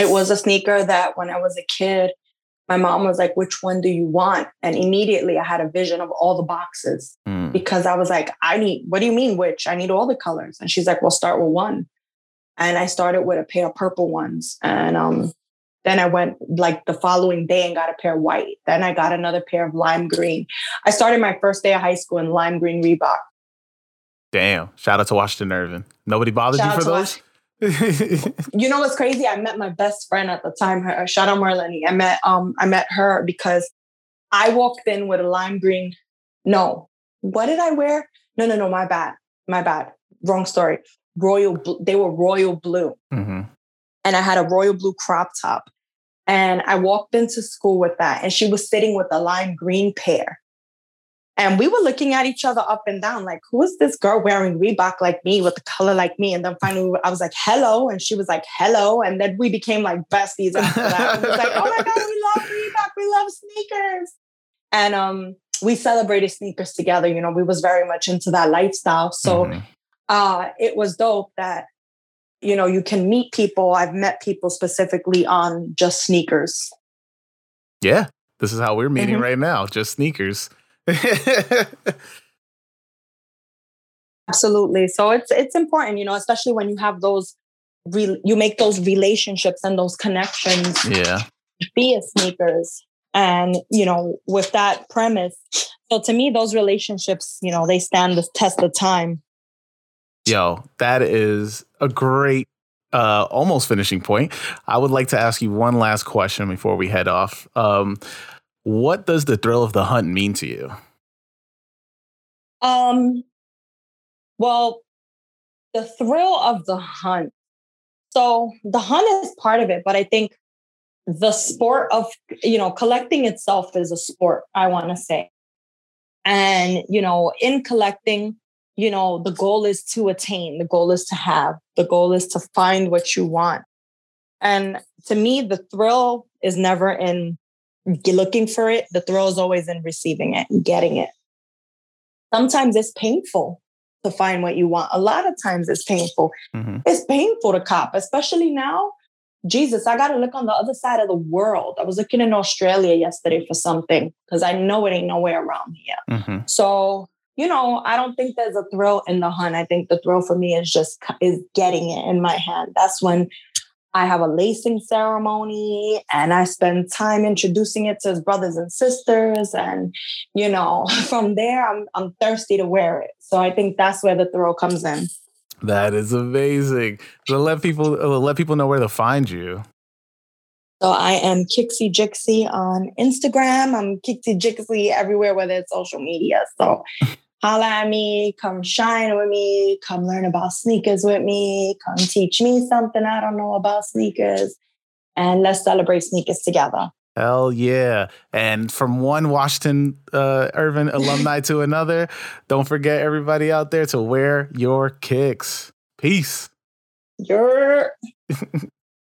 It was a sneaker that when I was a kid, my mom was like, which one do you want? And immediately I had a vision of all the boxes mm. because I was like, I need, what do you mean which? I need all the colors. And she's like, well, start with one. And I started with a pair of purple ones. And um, Then I went like the following day and got a pair of white. Then I got another pair of lime green. I started my first day of high school in lime green Reebok. Damn. Shout out to Washington Irving. Nobody bothered Shout you for those? you know what's crazy? I met my best friend at the time. Her, shout out Marlene. I met um I met her because I walked in with a lime green. No, what did I wear? No, no, no. My bad. My bad. Wrong story. Royal. They were royal blue, mm-hmm. and I had a royal blue crop top. And I walked into school with that, and she was sitting with a lime green pair. And we were looking at each other up and down, like, who is this girl wearing Reebok like me with the color like me? And then finally I was like, hello. And she was like, hello. And then we became like besties after that. It was like, oh my God, we love Reebok. We love sneakers. And um, we celebrated sneakers together. You know, we was very much into that lifestyle. So mm-hmm. uh, it was dope that, you know, you can meet people. I've met people specifically on just sneakers. Yeah. This is how we're meeting mm-hmm. right now, just sneakers. <laughs> Absolutely. So it's it's important, you know, especially when you have those re- you make those relationships and those connections. Yeah. Via sneakers. And, you know, with that premise. So to me, those relationships, you know, they stand the test of time. Yo, that is a great uh almost finishing point. I would like to ask you one last question before we head off. Um what does the thrill of the hunt mean to you? Um, well, the thrill of the hunt. So the hunt is part of it, but I think the sport of, you know, collecting itself is a sport, I want to say. And, you know, in collecting, you know, the goal is to attain, the goal is to have, the goal is to find what you want. And to me, the thrill is never in looking for it. The thrill is always in receiving it and getting it. Sometimes it's painful to find what you want. A lot of times it's painful. Mm-hmm. It's painful to cop, especially now. Jesus, I got to look on the other side of the world. I was looking in Australia yesterday for something because I know it ain't nowhere around here. Mm-hmm. So, you know, I don't think there's a thrill in the hunt. I think the thrill for me is just is getting it in my hand. That's when I have a lacing ceremony and I spend time introducing it to his brothers and sisters. And, you know, <laughs> from there, I'm, I'm thirsty to wear it. So I think that's where the thrill comes in. That is amazing. So let people uh, let people know where to find you. So I am Kixie Jixie on Instagram. I'm Kixie Jixie everywhere, whether it's social media. So holla at me, come shine with me, come learn about sneakers with me, come teach me something I don't know about sneakers, and let's celebrate sneakers together. Hell yeah. And from one Washington uh, Irving alumni to another, don't forget everybody out there to wear your kicks. Peace. Your <laughs>